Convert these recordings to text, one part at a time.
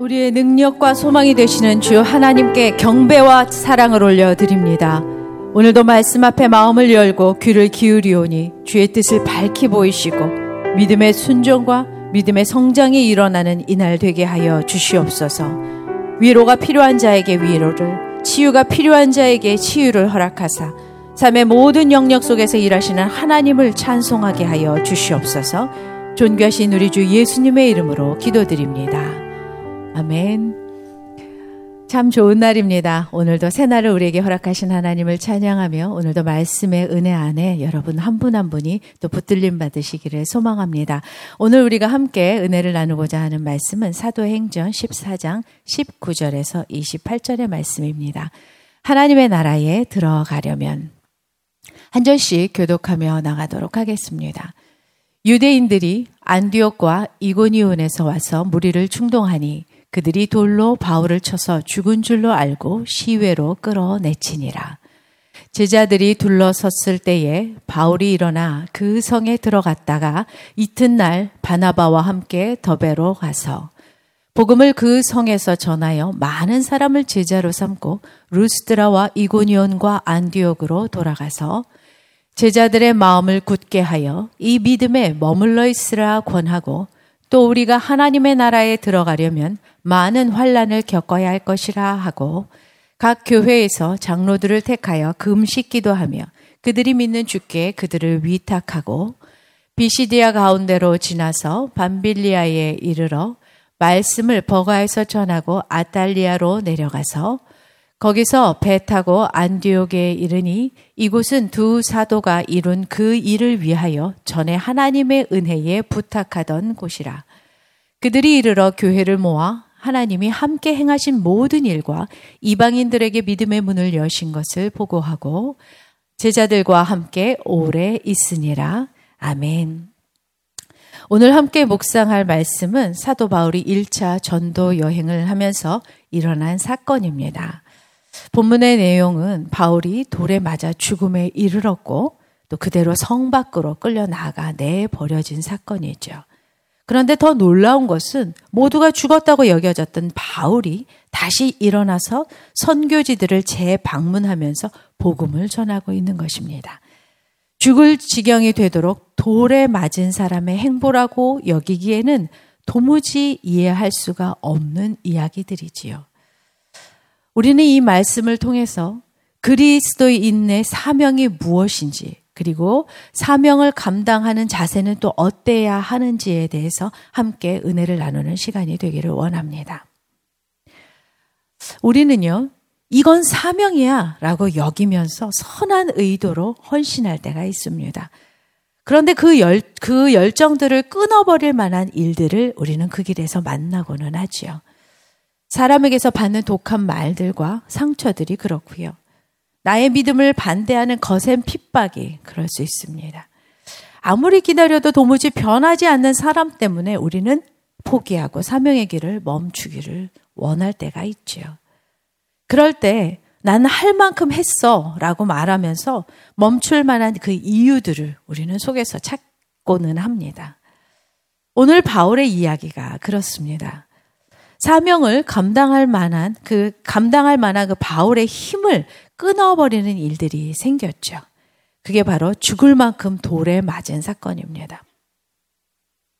우리의 능력과 소망이 되시는 주 하나님께 경배와 사랑을 올려드립니다. 오늘도 말씀 앞에 마음을 열고 귀를 기울이오니 주의 뜻을 밝히 보이시고 믿음의 순종과 믿음의 성장이 일어나는 이날 되게 하여 주시옵소서. 위로가 필요한 자에게 위로를, 치유가 필요한 자에게 치유를 허락하사 삶의 모든 영역 속에서 일하시는 하나님을 찬송하게 하여 주시옵소서. 존귀하신 우리 주 예수님의 이름으로 기도드립니다. 아멘. 참 좋은 날입니다. 오늘도 새날을 우리에게 허락하신 하나님을 찬양하며 오늘도 말씀의 은혜 안에 여러분 한 분한 한 분이 또 붙들림 받으시기를 소망합니다. 오늘 우리가 함께 은혜를 나누고자 하는 말씀은 사도행전 14장 19절에서 28절의 말씀입니다. 하나님의 나라에 들어가려면 한 절씩 교독하며 나가도록 하겠습니다. 유대인들이 안디옥과 이고니온에서 와서 무리를 충동하니 그들이 돌로 바울을 쳐서 죽은 줄로 알고 시외로 끌어내치니라. 제자들이 둘러섰을 때에 바울이 일어나 그 성에 들어갔다가 이튿날 바나바와 함께 더베로 가서 복음을 그 성에서 전하여 많은 사람을 제자로 삼고 루스드라와 이고니온과 안디옥으로 돌아가서 제자들의 마음을 굳게 하여 이 믿음에 머물러 있으라 권하고 또 우리가 하나님의 나라에 들어가려면 많은 환란을 겪어야 할 것이라 하고 각 교회에서 장로들을 택하여 금식 기도하며 그들이 믿는 주께 그들을 위탁하고 비시디아 가운데로 지나서 밤빌리아에 이르러 말씀을 버가에서 전하고 아탈리아로 내려가서 거기서 배 타고 안디옥에 이르니 이곳은 두 사도가 이룬 그 일을 위하여 전에 하나님의 은혜에 부탁하던 곳이라. 그들이 이르러 교회를 모아 하나님이 함께 행하신 모든 일과 이방인들에게 믿음의 문을 여신 것을 보고하고 제자들과 함께 오래 있으니라. 아멘. 오늘 함께 묵상할 말씀은 사도 바울이 1차 전도 여행을 하면서 일어난 사건입니다. 본문의 내용은 바울이 돌에 맞아 죽음에 이르렀고 또 그대로 성 밖으로 끌려 나가 내버려진 사건이죠. 그런데 더 놀라운 것은 모두가 죽었다고 여겨졌던 바울이 다시 일어나서 선교지들을 재방문하면서 복음을 전하고 있는 것입니다. 죽을 지경이 되도록 돌에 맞은 사람의 행보라고 여기기에는 도무지 이해할 수가 없는 이야기들이지요. 우리는 이 말씀을 통해서 그리스도인의 사명이 무엇인지 그리고 사명을 감당하는 자세는 또 어때야 하는지에 대해서 함께 은혜를 나누는 시간이 되기를 원합니다. 우리는요, 이건 사명이야 라고 여기면서 선한 의도로 헌신할 때가 있습니다. 그런데 그 열, 그 열정들을 끊어버릴 만한 일들을 우리는 그 길에서 만나고는 하지요. 사람에게서 받는 독한 말들과 상처들이 그렇고요. 나의 믿음을 반대하는 거센 핍박이 그럴 수 있습니다. 아무리 기다려도 도무지 변하지 않는 사람 때문에 우리는 포기하고 사명의 길을 멈추기를 원할 때가 있지요. 그럴 때 나는 할 만큼 했어 라고 말하면서 멈출 만한 그 이유들을 우리는 속에서 찾고는 합니다. 오늘 바울의 이야기가 그렇습니다. 사명을 감당할 만한 그 감당할 만한 그 바울의 힘을 끊어버리는 일들이 생겼죠. 그게 바로 죽을 만큼 돌에 맞은 사건입니다.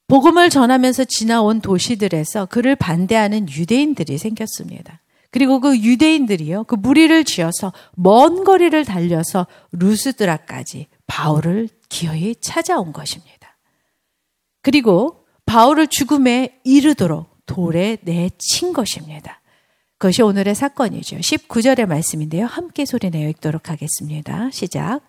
복음을 전하면서 지나온 도시들에서 그를 반대하는 유대인들이 생겼습니다. 그리고 그 유대인들이요, 그 무리를 지어서 먼 거리를 달려서 루스드라까지 바울을 기어이 찾아온 것입니다. 그리고 바울을 죽음에 이르도록 돌에 내친 것입니다. 그것이 오늘의 사건이죠. 19절의 말씀인데요. 함께 소리내어 읽도록 하겠습니다. 시작.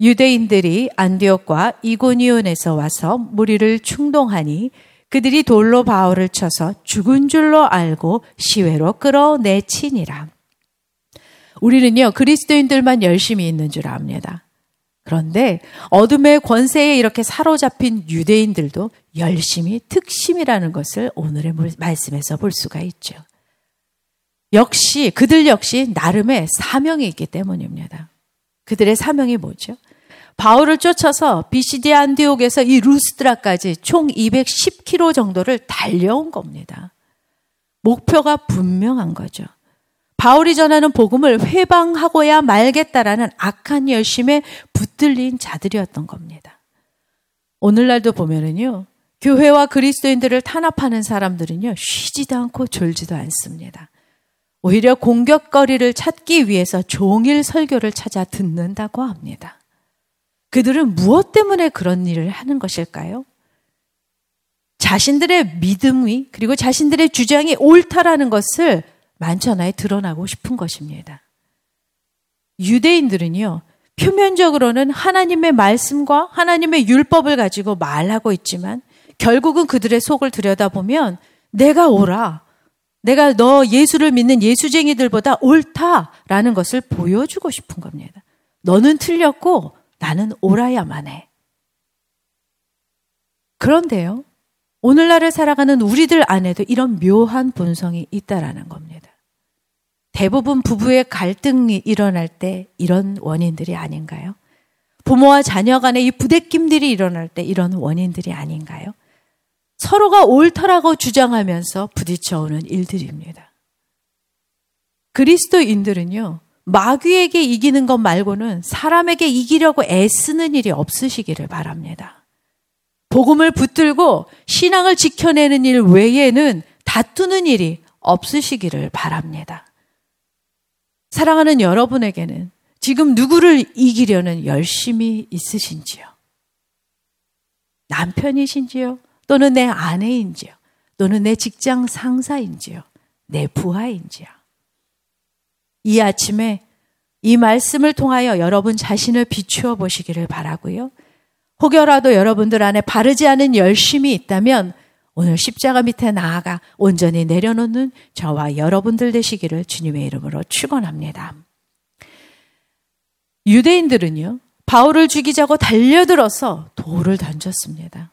유대인들이 안디옥과 이고니온에서 와서 무리를 충동하니 그들이 돌로 바울을 쳐서 죽은 줄로 알고 시외로 끌어내치니라. 우리는요, 그리스도인들만 열심히 있는 줄 압니다. 그런데 어둠의 권세에 이렇게 사로잡힌 유대인들도 열심히 특심이라는 것을 오늘의 말씀에서 볼 수가 있죠. 역시 그들 역시 나름의 사명이 있기 때문입니다. 그들의 사명이 뭐죠? 바울을 쫓아서 비시디 안디옥에서 이 루스드라까지 총 210km 정도를 달려온 겁니다. 목표가 분명한 거죠. 바울이 전하는 복음을 회방하고야 말겠다라는 악한 열심에 붙들린 자들이었던 겁니다. 오늘날도 보면은요, 교회와 그리스도인들을 탄압하는 사람들은요, 쉬지도 않고 졸지도 않습니다. 오히려 공격거리를 찾기 위해서 종일 설교를 찾아 듣는다고 합니다. 그들은 무엇 때문에 그런 일을 하는 것일까요? 자신들의 믿음이 그리고 자신들의 주장이 옳다라는 것을 만천하에 드러나고 싶은 것입니다. 유대인들은요, 표면적으로는 하나님의 말씀과 하나님의 율법을 가지고 말하고 있지만 결국은 그들의 속을 들여다보면 내가 옳아. 내가 너 예수를 믿는 예수쟁이들보다 옳다라는 것을 보여주고 싶은 겁니다. 너는 틀렸고 나는 옳아야만 해. 그런데요, 오늘날을 살아가는 우리들 안에도 이런 묘한 본성이 있다라는 겁니다. 대부분 부부의 갈등이 일어날 때 이런 원인들이 아닌가요? 부모와 자녀 간의 이 부대낌들이 일어날 때 이런 원인들이 아닌가요? 서로가 옳다라고 주장하면서 부딪혀오는 일들입니다. 그리스도인들은요, 마귀에게 이기는 것 말고는 사람에게 이기려고 애쓰는 일이 없으시기를 바랍니다. 복음을 붙들고 신앙을 지켜내는 일 외에는 다투는 일이 없으시기를 바랍니다. 사랑하는 여러분에게는 지금 누구를 이기려는 열심이 있으신지요? 남편이신지요? 또는 내 아내인지요? 또는 내 직장 상사인지요? 내 부하인지요? 이 아침에 이 말씀을 통하여 여러분 자신을 비추어 보시기를 바라고요. 혹여라도 여러분들 안에 바르지 않은 열심이 있다면 오늘 십자가 밑에 나아가 온전히 내려놓는 저와 여러분들 되시기를 주님의 이름으로 축원합니다. 유대인들은요. 바울을 죽이자고 달려들어서 돌을 던졌습니다.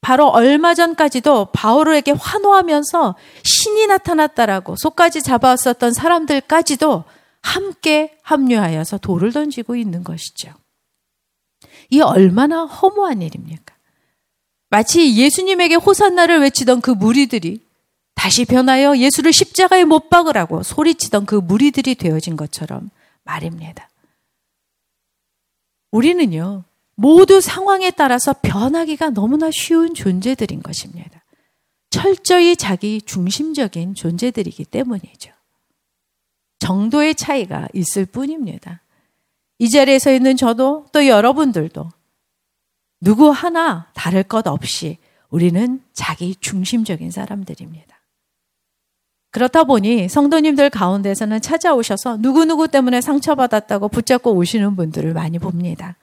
바로 얼마 전까지도 바울에게 환호하면서 신이 나타났다라고 속까지 잡아왔었던 사람들까지도 함께 합류하여서 돌을 던지고 있는 것이죠. 이 얼마나 허무한 일입니까? 마치 예수님에게 호산나를 외치던 그 무리들이 다시 변하여 예수를 십자가에 못 박으라고 소리치던 그 무리들이 되어진 것처럼 말입니다. 우리는요, 모두 상황에 따라서 변하기가 너무나 쉬운 존재들인 것입니다. 철저히 자기 중심적인 존재들이기 때문이죠. 정도의 차이가 있을 뿐입니다. 이 자리에 서 있는 저도 또 여러분들도 누구 하나 다를 것 없이 우리는 자기 중심적인 사람들입니다. 그렇다 보니 성도님들 가운데서는 찾아오셔서 누구누구 때문에 상처받았다고 붙잡고 오시는 분들을 많이 봅니다.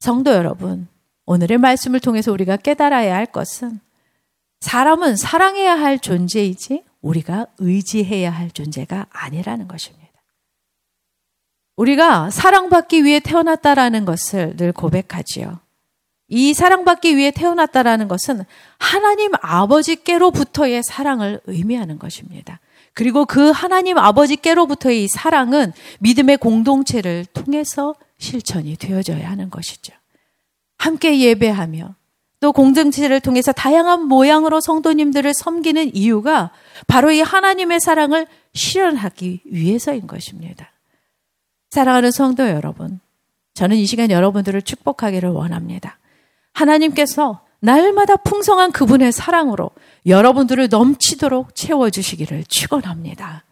성도 여러분, 오늘의 말씀을 통해서 우리가 깨달아야 할 것은 사람은 사랑해야 할 존재이지 우리가 의지해야 할 존재가 아니라는 것입니다. 우리가 사랑받기 위해 태어났다라는 것을 늘 고백하지요. 이 사랑받기 위해 태어났다라는 것은 하나님 아버지께로부터의 사랑을 의미하는 것입니다. 그리고 그 하나님 아버지께로부터의 이 사랑은 믿음의 공동체를 통해서 실천이 되어져야 하는 것이죠. 함께 예배하며 또 공동체를 통해서 다양한 모양으로 성도님들을 섬기는 이유가 바로 이 하나님의 사랑을 실현하기 위해서인 것입니다. 사랑하는 성도 여러분, 저는 이 시간 여러분들을 축복하기를 원합니다. 하나님께서 날마다 풍성한 그분의 사랑으로 여러분들을 넘치도록 채워주시기를 축원합니다.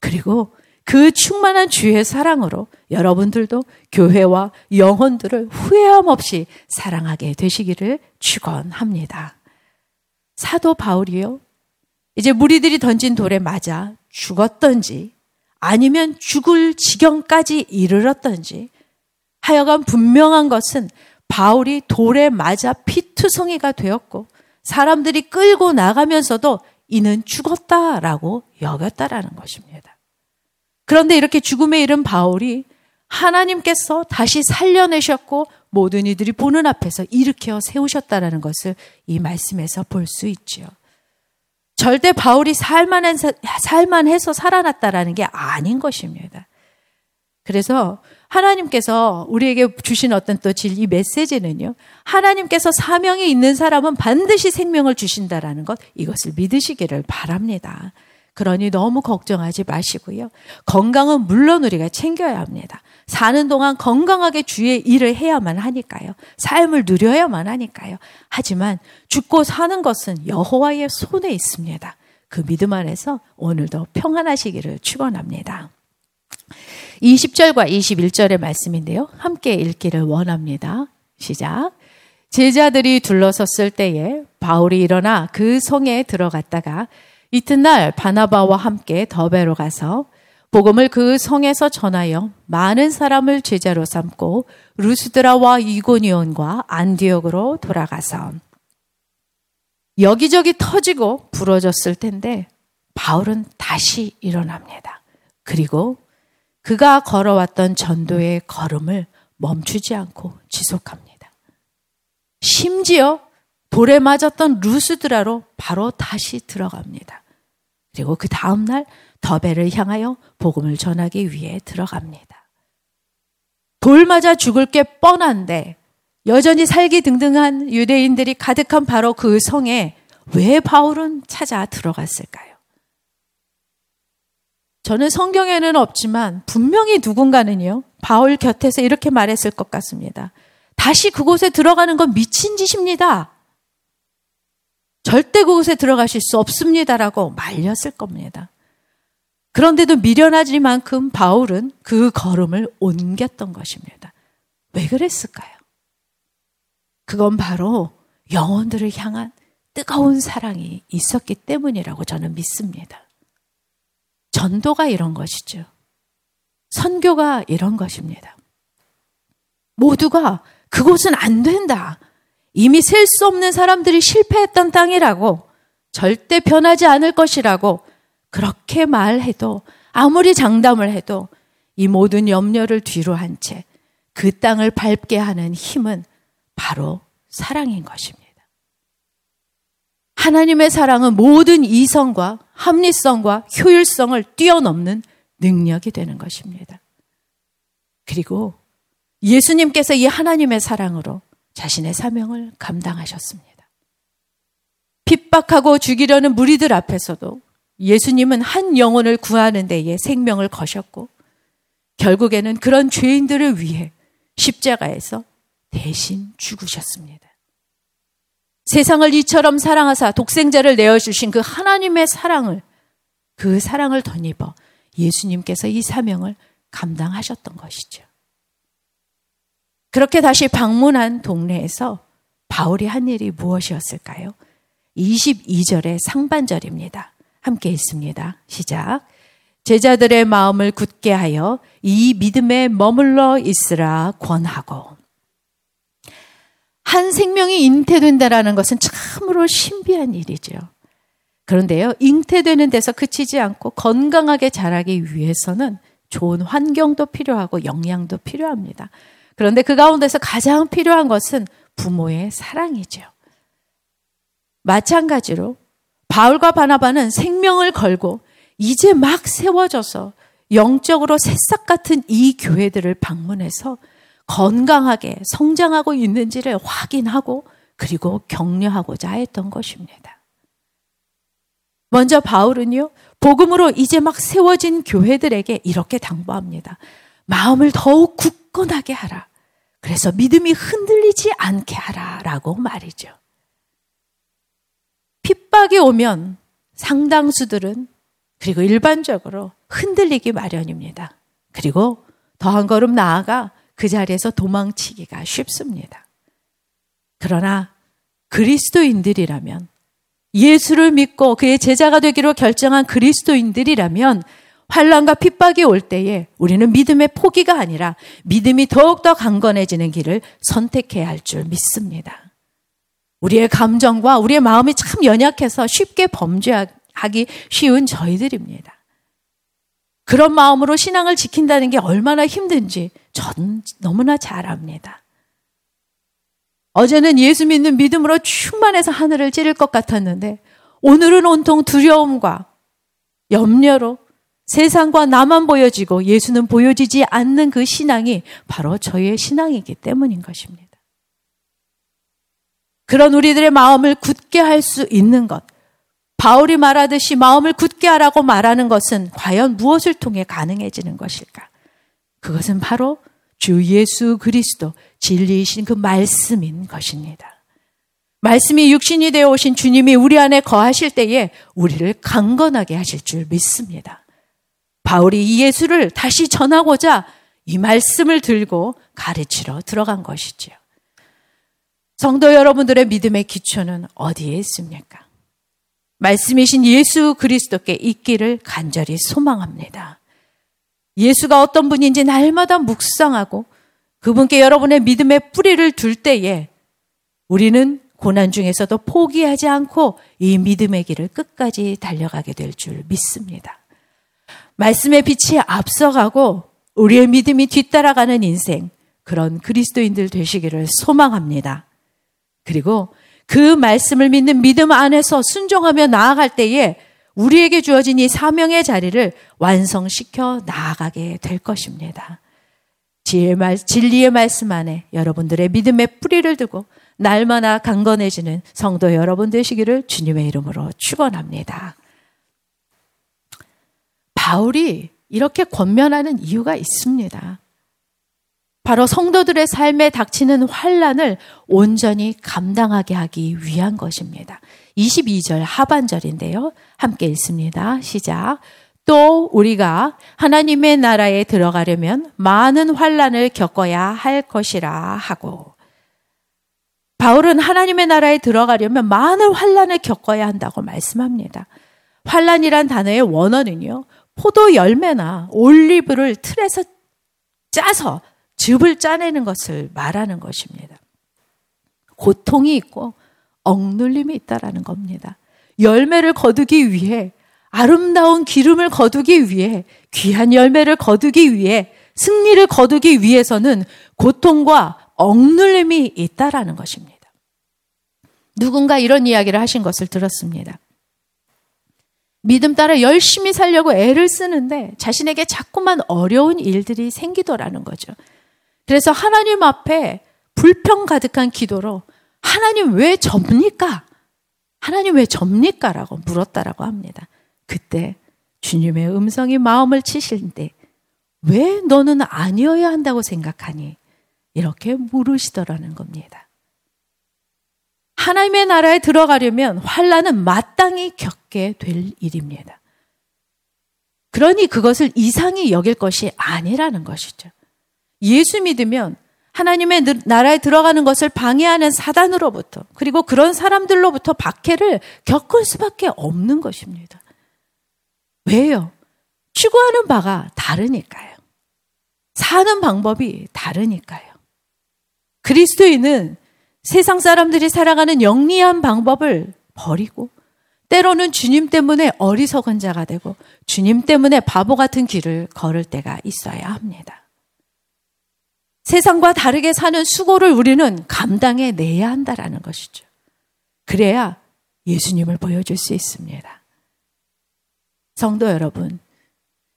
그리고 그 충만한 주의 사랑으로 여러분들도 교회와 영혼들을 후회함 없이 사랑하게 되시기를 축원합니다. 사도 바울이요. 이제 무리들이 던진 돌에 맞아 죽었던지 아니면 죽을 지경까지 이르렀던지 하여간 분명한 것은 바울이 돌에 맞아 피투성이가 되었고 사람들이 끌고 나가면서도 이는 죽었다라고 여겼다라는 것입니다. 그런데 이렇게 죽음에 이른 바울이 하나님께서 다시 살려내셨고 모든 이들이 보는 앞에서 일으켜 세우셨다라는 것을 이 말씀에서 볼 수 있지요. 절대 바울이 살만해서, 살만해서 살아났다라는 게 아닌 것입니다. 그래서 하나님께서 우리에게 주신 어떤 또 진리 메시지는요. 하나님께서 사명이 있는 사람은 반드시 생명을 주신다라는 것 이것을 믿으시기를 바랍니다. 그러니 너무 걱정하지 마시고요. 건강은 물론 우리가 챙겨야 합니다. 사는 동안 건강하게 주의 일을 해야만 하니까요. 삶을 누려야만 하니까요. 하지만 죽고 사는 것은 여호와의 손에 있습니다. 그 믿음 안에서 오늘도 평안하시기를 축원합니다. 20절과 21절의 말씀인데요. 함께 읽기를 원합니다. 시작. 제자들이 둘러섰을 때에 바울이 일어나 그 성에 들어갔다가 이튿날 바나바와 함께 더베로 가서 복음을 그 성에서 전하여 많은 사람을 제자로 삼고 루스드라와 이고니온과 안디옥으로 돌아가서 여기저기 터지고 부러졌을 텐데 바울은 다시 일어납니다. 그리고 그가 걸어왔던 전도의 걸음을 멈추지 않고 지속합니다. 심지어 돌에 맞았던 루스드라로 바로 다시 들어갑니다. 그리고 그 다음날 더베를 향하여 복음을 전하기 위해 들어갑니다. 돌 맞아 죽을 게 뻔한데 여전히 살기 등등한 유대인들이 가득한 바로 그 성에 왜 바울은 찾아 들어갔을까요? 저는 성경에는 없지만 분명히 누군가는요, 바울 곁에서 이렇게 말했을 것 같습니다. 다시 그곳에 들어가는 건 미친 짓입니다. 절대 그곳에 들어가실 수 없습니다라고 말렸을 겁니다. 그런데도 미련하지만큼 바울은 그 걸음을 옮겼던 것입니다. 왜 그랬을까요? 그건 바로 영혼들을 향한 뜨거운 사랑이 있었기 때문이라고 저는 믿습니다. 전도가 이런 것이죠. 선교가 이런 것입니다. 모두가 그곳은 안 된다. 이미 셀 수 없는 사람들이 실패했던 땅이라고 절대 변하지 않을 것이라고 그렇게 말해도 아무리 장담을 해도 이 모든 염려를 뒤로 한 채 그 땅을 밟게 하는 힘은 바로 사랑인 것입니다. 하나님의 사랑은 모든 이성과 합리성과 효율성을 뛰어넘는 능력이 되는 것입니다. 그리고 예수님께서 이 하나님의 사랑으로 자신의 사명을 감당하셨습니다. 핍박하고 죽이려는 무리들 앞에서도 예수님은 한 영혼을 구하는 데에 생명을 거셨고 결국에는 그런 죄인들을 위해 십자가에서 대신 죽으셨습니다. 세상을 이처럼 사랑하사 독생자를 내어주신 그 하나님의 사랑을, 그 사랑을 덧입어 예수님께서 이 사명을 감당하셨던 것이죠. 그렇게 다시 방문한 동네에서 바울이 한 일이 무엇이었을까요? 22절의 상반절입니다. 함께 있습니다. 시작. 제자들의 마음을 굳게 하여 이 믿음에 머물러 있으라 권하고 한 생명이 잉태된다라는 것은 참으로 신비한 일이죠. 그런데요, 잉태되는 데서 그치지 않고 건강하게 자라기 위해서는 좋은 환경도 필요하고 영양도 필요합니다. 그런데 그 가운데서 가장 필요한 것은 부모의 사랑이죠. 마찬가지로 바울과 바나바는 생명을 걸고 이제 막 세워져서 영적으로 새싹 같은 이 교회들을 방문해서 건강하게 성장하고 있는지를 확인하고 그리고 격려하고자 했던 것입니다. 먼저 바울은요, 복음으로 이제 막 세워진 교회들에게 이렇게 당부합니다. 마음을 더욱 굳건하게 하라. 그래서 믿음이 흔들리지 않게 하라. 라고 말이죠. 핍박이 오면 상당수들은 그리고 일반적으로 흔들리기 마련입니다. 그리고 더한 걸음 나아가 그 자리에서 도망치기가 쉽습니다. 그러나 그리스도인들이라면 예수를 믿고 그의 제자가 되기로 결정한 그리스도인들이라면 환란과 핍박이 올 때에 우리는 믿음의 포기가 아니라 믿음이 더욱더 강건해지는 길을 선택해야 할 줄 믿습니다. 우리의 감정과 우리의 마음이 참 연약해서 쉽게 범죄하기 쉬운 저희들입니다. 그런 마음으로 신앙을 지킨다는 게 얼마나 힘든지 전 너무나 잘 압니다. 어제는 예수 믿는 믿음으로 충만해서 하늘을 찌를 것 같았는데 오늘은 온통 두려움과 염려로 세상과 나만 보여지고 예수는 보여지지 않는 그 신앙이 바로 저의 신앙이기 때문인 것입니다. 그런 우리들의 마음을 굳게 할 수 있는 것. 바울이 말하듯이 마음을 굳게 하라고 말하는 것은 과연 무엇을 통해 가능해지는 것일까? 그것은 바로 주 예수 그리스도 진리이신 그 말씀인 것입니다. 말씀이 육신이 되어 오신 주님이 우리 안에 거하실 때에 우리를 강건하게 하실 줄 믿습니다. 바울이 이 예수를 다시 전하고자 이 말씀을 들고 가르치러 들어간 것이지요. 성도 여러분들의 믿음의 기초는 어디에 있습니까? 말씀이신 예수 그리스도께 있기를 간절히 소망합니다. 예수가 어떤 분인지 날마다 묵상하고 그분께 여러분의 믿음의 뿌리를 둘 때에 우리는 고난 중에서도 포기하지 않고 이 믿음의 길을 끝까지 달려가게 될 줄 믿습니다. 말씀의 빛이 앞서가고 우리의 믿음이 뒤따라가는 인생, 그런 그리스도인들 되시기를 소망합니다. 그리고 그 말씀을 믿는 믿음 안에서 순종하며 나아갈 때에 우리에게 주어진 이 사명의 자리를 완성시켜 나아가게 될 것입니다. 진리의 말씀 안에 여러분들의 믿음의 뿌리를 두고 날마다 강건해지는 성도 여러분 되시기를 주님의 이름으로 축원합니다. 바울이 이렇게 권면하는 이유가 있습니다. 바로 성도들의 삶에 닥치는 환란을 온전히 감당하게 하기 위한 것입니다. 22절 하반절인데요. 함께 읽습니다. 시작. 또 우리가 하나님의 나라에 들어가려면 많은 환란을 겪어야 할 것이라 하고 바울은 하나님의 나라에 들어가려면 많은 환란을 겪어야 한다고 말씀합니다. 환란이란 단어의 원어는요. 포도 열매나 올리브를 틀에서 짜서 즙을 짜내는 것을 말하는 것입니다. 고통이 있고 억눌림이 있다라는 겁니다. 열매를 거두기 위해 아름다운 기름을 거두기 위해 귀한 열매를 거두기 위해 승리를 거두기 위해서는 고통과 억눌림이 있다라는 것입니다. 누군가 이런 이야기를 하신 것을 들었습니다. 믿음 따라 열심히 살려고 애를 쓰는데 자신에게 자꾸만 어려운 일들이 생기더라는 거죠. 그래서 하나님 앞에 불평 가득한 기도로 하나님 왜 접니까? 하나님 왜 접니까? 라고 물었다라고 합니다. 그때 주님의 음성이 마음을 치실 때 왜 너는 아니어야 한다고 생각하니? 이렇게 물으시더라는 겁니다. 하나님의 나라에 들어가려면 환란은 마땅히 겪게 될 일입니다. 그러니 그것을 이상히 여길 것이 아니라는 것이죠. 예수 믿으면 하나님의 나라에 들어가는 것을 방해하는 사단으로부터 그리고 그런 사람들로부터 박해를 겪을 수밖에 없는 것입니다. 왜요? 추구하는 바가 다르니까요. 사는 방법이 다르니까요. 그리스도인은 세상 사람들이 살아가는 영리한 방법을 버리고 때로는 주님 때문에 어리석은 자가 되고 주님 때문에 바보 같은 길을 걸을 때가 있어야 합니다. 세상과 다르게 사는 수고를 우리는 감당해 내야 한다라는 것이죠. 그래야 예수님을 보여줄 수 있습니다. 성도 여러분,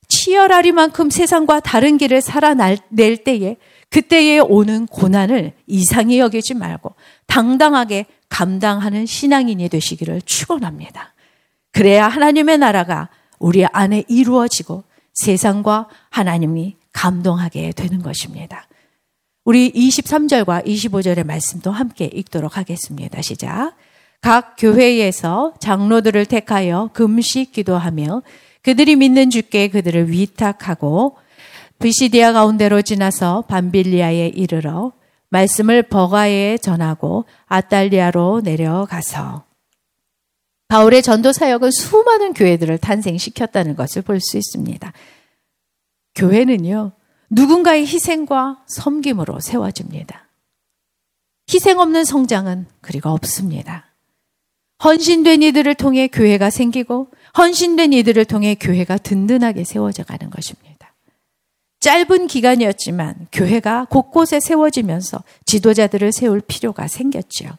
치열하리만큼 세상과 다른 길을 살아낼 때에 그때에 오는 고난을 이상히 여기지 말고 당당하게 감당하는 신앙인이 되시기를 축원합니다. 그래야 하나님의 나라가 우리 안에 이루어지고 세상과 하나님이 감동하게 되는 것입니다. 우리 23절과 25절의 말씀도 함께 읽도록 하겠습니다. 시작. 각 교회에서 장로들을 택하여 금식 기도하며 그들이 믿는 주께 그들을 위탁하고 비시디아 가운데로 지나서 반빌리아에 이르러 말씀을 버가에 전하고 아달리아로 내려가서 바울의 전도 사역은 수많은 교회들을 탄생시켰다는 것을 볼 수 있습니다. 교회는요, 누군가의 희생과 섬김으로 세워집니다. 희생 없는 성장은 그리고 없습니다. 헌신된 이들을 통해 교회가 생기고 헌신된 이들을 통해 교회가 든든하게 세워져 가는 것입니다. 짧은 기간이었지만 교회가 곳곳에 세워지면서 지도자들을 세울 필요가 생겼죠.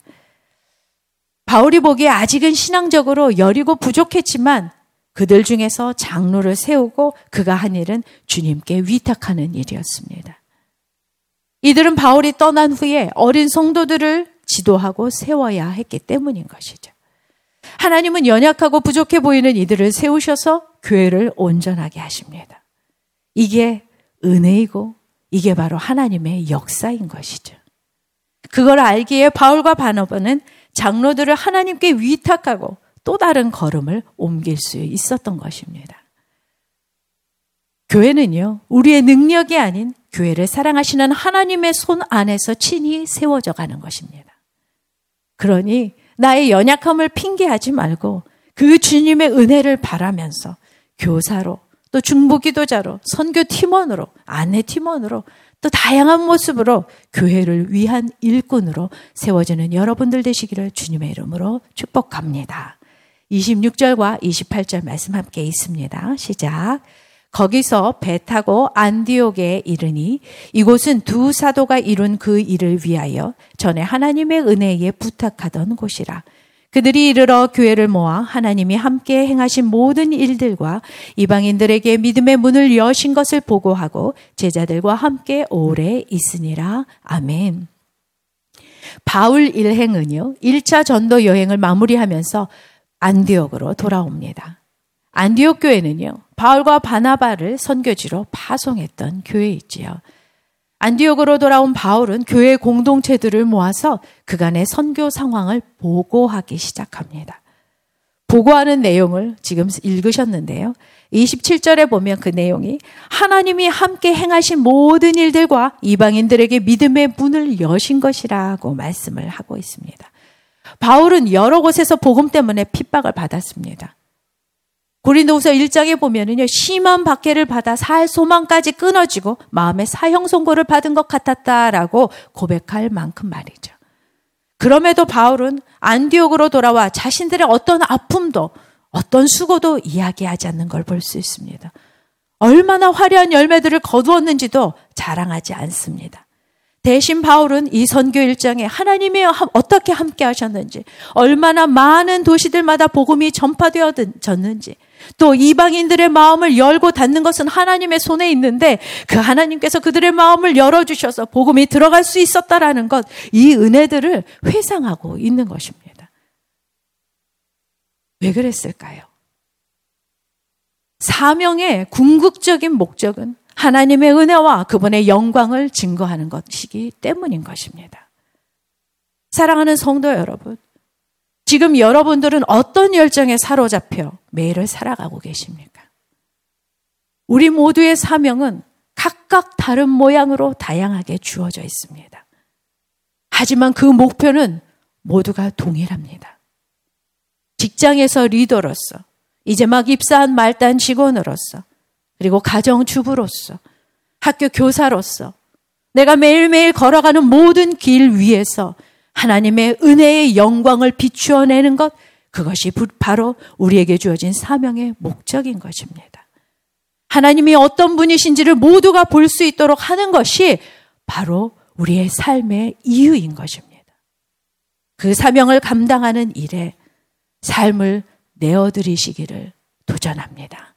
바울이 보기에 아직은 신앙적으로 여리고 부족했지만 그들 중에서 장로를 세우고 그가 한 일은 주님께 위탁하는 일이었습니다. 이들은 바울이 떠난 후에 어린 성도들을 지도하고 세워야 했기 때문인 것이죠. 하나님은 연약하고 부족해 보이는 이들을 세우셔서 교회를 온전하게 하십니다. 이게 은혜이고 이게 바로 하나님의 역사인 것이죠. 그걸 알기에 바울과 바나바는 장로들을 하나님께 위탁하고 또 다른 걸음을 옮길 수 있었던 것입니다. 교회는요, 우리의 능력이 아닌 교회를 사랑하시는 하나님의 손 안에서 친히 세워져 가는 것입니다. 그러니 나의 연약함을 핑계하지 말고 그 주님의 은혜를 바라면서 교사로 또 중보 기도자로 선교 팀원으로 아내 팀원으로 또 다양한 모습으로 교회를 위한 일꾼으로 세워지는 여러분들 되시기를 주님의 이름으로 축복합니다. 26절과 28절 말씀 함께 있습니다. 시작. 거기서 배 타고 안디옥에 이르니 이곳은 두 사도가 이룬 그 일을 위하여 전에 하나님의 은혜에 부탁하던 곳이라. 그들이 이르러 교회를 모아 하나님이 함께 행하신 모든 일들과 이방인들에게 믿음의 문을 여신 것을 보고하고 제자들과 함께 오래 있으니라. 아멘. 바울 일행은요, 1차 전도 여행을 마무리하면서 안디옥으로 돌아옵니다. 안디옥 교회는요, 바울과 바나바를 선교지로 파송했던 교회이지요. 안디옥으로 돌아온 바울은 교회 공동체들을 모아서 그간의 선교 상황을 보고하기 시작합니다. 보고하는 내용을 지금 읽으셨는데요. 27절에 보면 그 내용이 하나님이 함께 행하신 모든 일들과 이방인들에게 믿음의 문을 여신 것이라고 말씀을 하고 있습니다. 바울은 여러 곳에서 복음 때문에 핍박을 받았습니다. 고린도후서 1장에 보면은요 심한 박해를 받아 살 소망까지 끊어지고 마음의 사형 선고를 받은 것 같았다라고 고백할 만큼 말이죠. 그럼에도 바울은 안디옥으로 돌아와 자신들의 어떤 아픔도 어떤 수고도 이야기하지 않는 걸 볼 수 있습니다. 얼마나 화려한 열매들을 거두었는지도 자랑하지 않습니다. 대신 바울은 이 선교 일정에 하나님이 어떻게 함께 하셨는지, 얼마나 많은 도시들마다 복음이 전파되어졌는지, 또 이방인들의 마음을 열고 닫는 것은 하나님의 손에 있는데 그 하나님께서 그들의 마음을 열어주셔서 복음이 들어갈 수 있었다라는 것, 이 은혜들을 회상하고 있는 것입니다. 왜 그랬을까요? 사명의 궁극적인 목적은 하나님의 은혜와 그분의 영광을 증거하는 것이기 때문인 것입니다. 사랑하는 성도 여러분, 지금 여러분들은 어떤 열정에 사로잡혀 매일을 살아가고 계십니까? 우리 모두의 사명은 각각 다른 모양으로 다양하게 주어져 있습니다. 하지만 그 목표는 모두가 동일합니다. 직장에서 리더로서, 이제 막 입사한 말단 직원으로서, 그리고 가정주부로서, 학교 교사로서, 내가 매일매일 걸어가는 모든 길 위에서 하나님의 은혜의 영광을 비추어내는 것, 그것이 바로 우리에게 주어진 사명의 목적인 것입니다. 하나님이 어떤 분이신지를 모두가 볼 수 있도록 하는 것이 바로 우리의 삶의 이유인 것입니다. 그 사명을 감당하는 일에 삶을 내어드리시기를 도전합니다.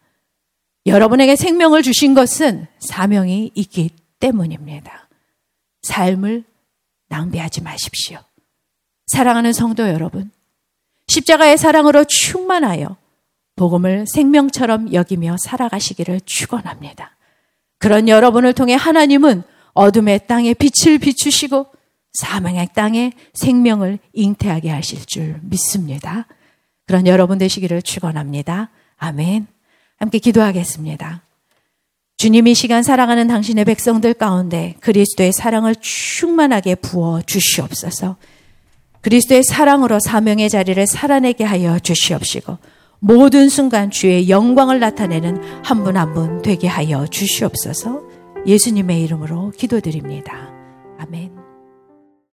여러분에게 생명을 주신 것은 사명이 있기 때문입니다. 삶을 낭비하지 마십시오. 사랑하는 성도 여러분, 십자가의 사랑으로 충만하여 복음을 생명처럼 여기며 살아가시기를 축원합니다. 그런 여러분을 통해 하나님은 어둠의 땅에 빛을 비추시고 사망의 땅에 생명을 잉태하게 하실 줄 믿습니다. 그런 여러분 되시기를 축원합니다. 아멘. 함께 기도하겠습니다. 주님 이 시간 사랑하는 당신의 백성들 가운데 그리스도의 사랑을 충만하게 부어 주시옵소서. 그리스도의 사랑으로 사명의 자리를 살아내게 하여 주시옵시고 모든 순간 주의 영광을 나타내는 한 분 한 분 되게 하여 주시옵소서. 예수님의 이름으로 기도드립니다.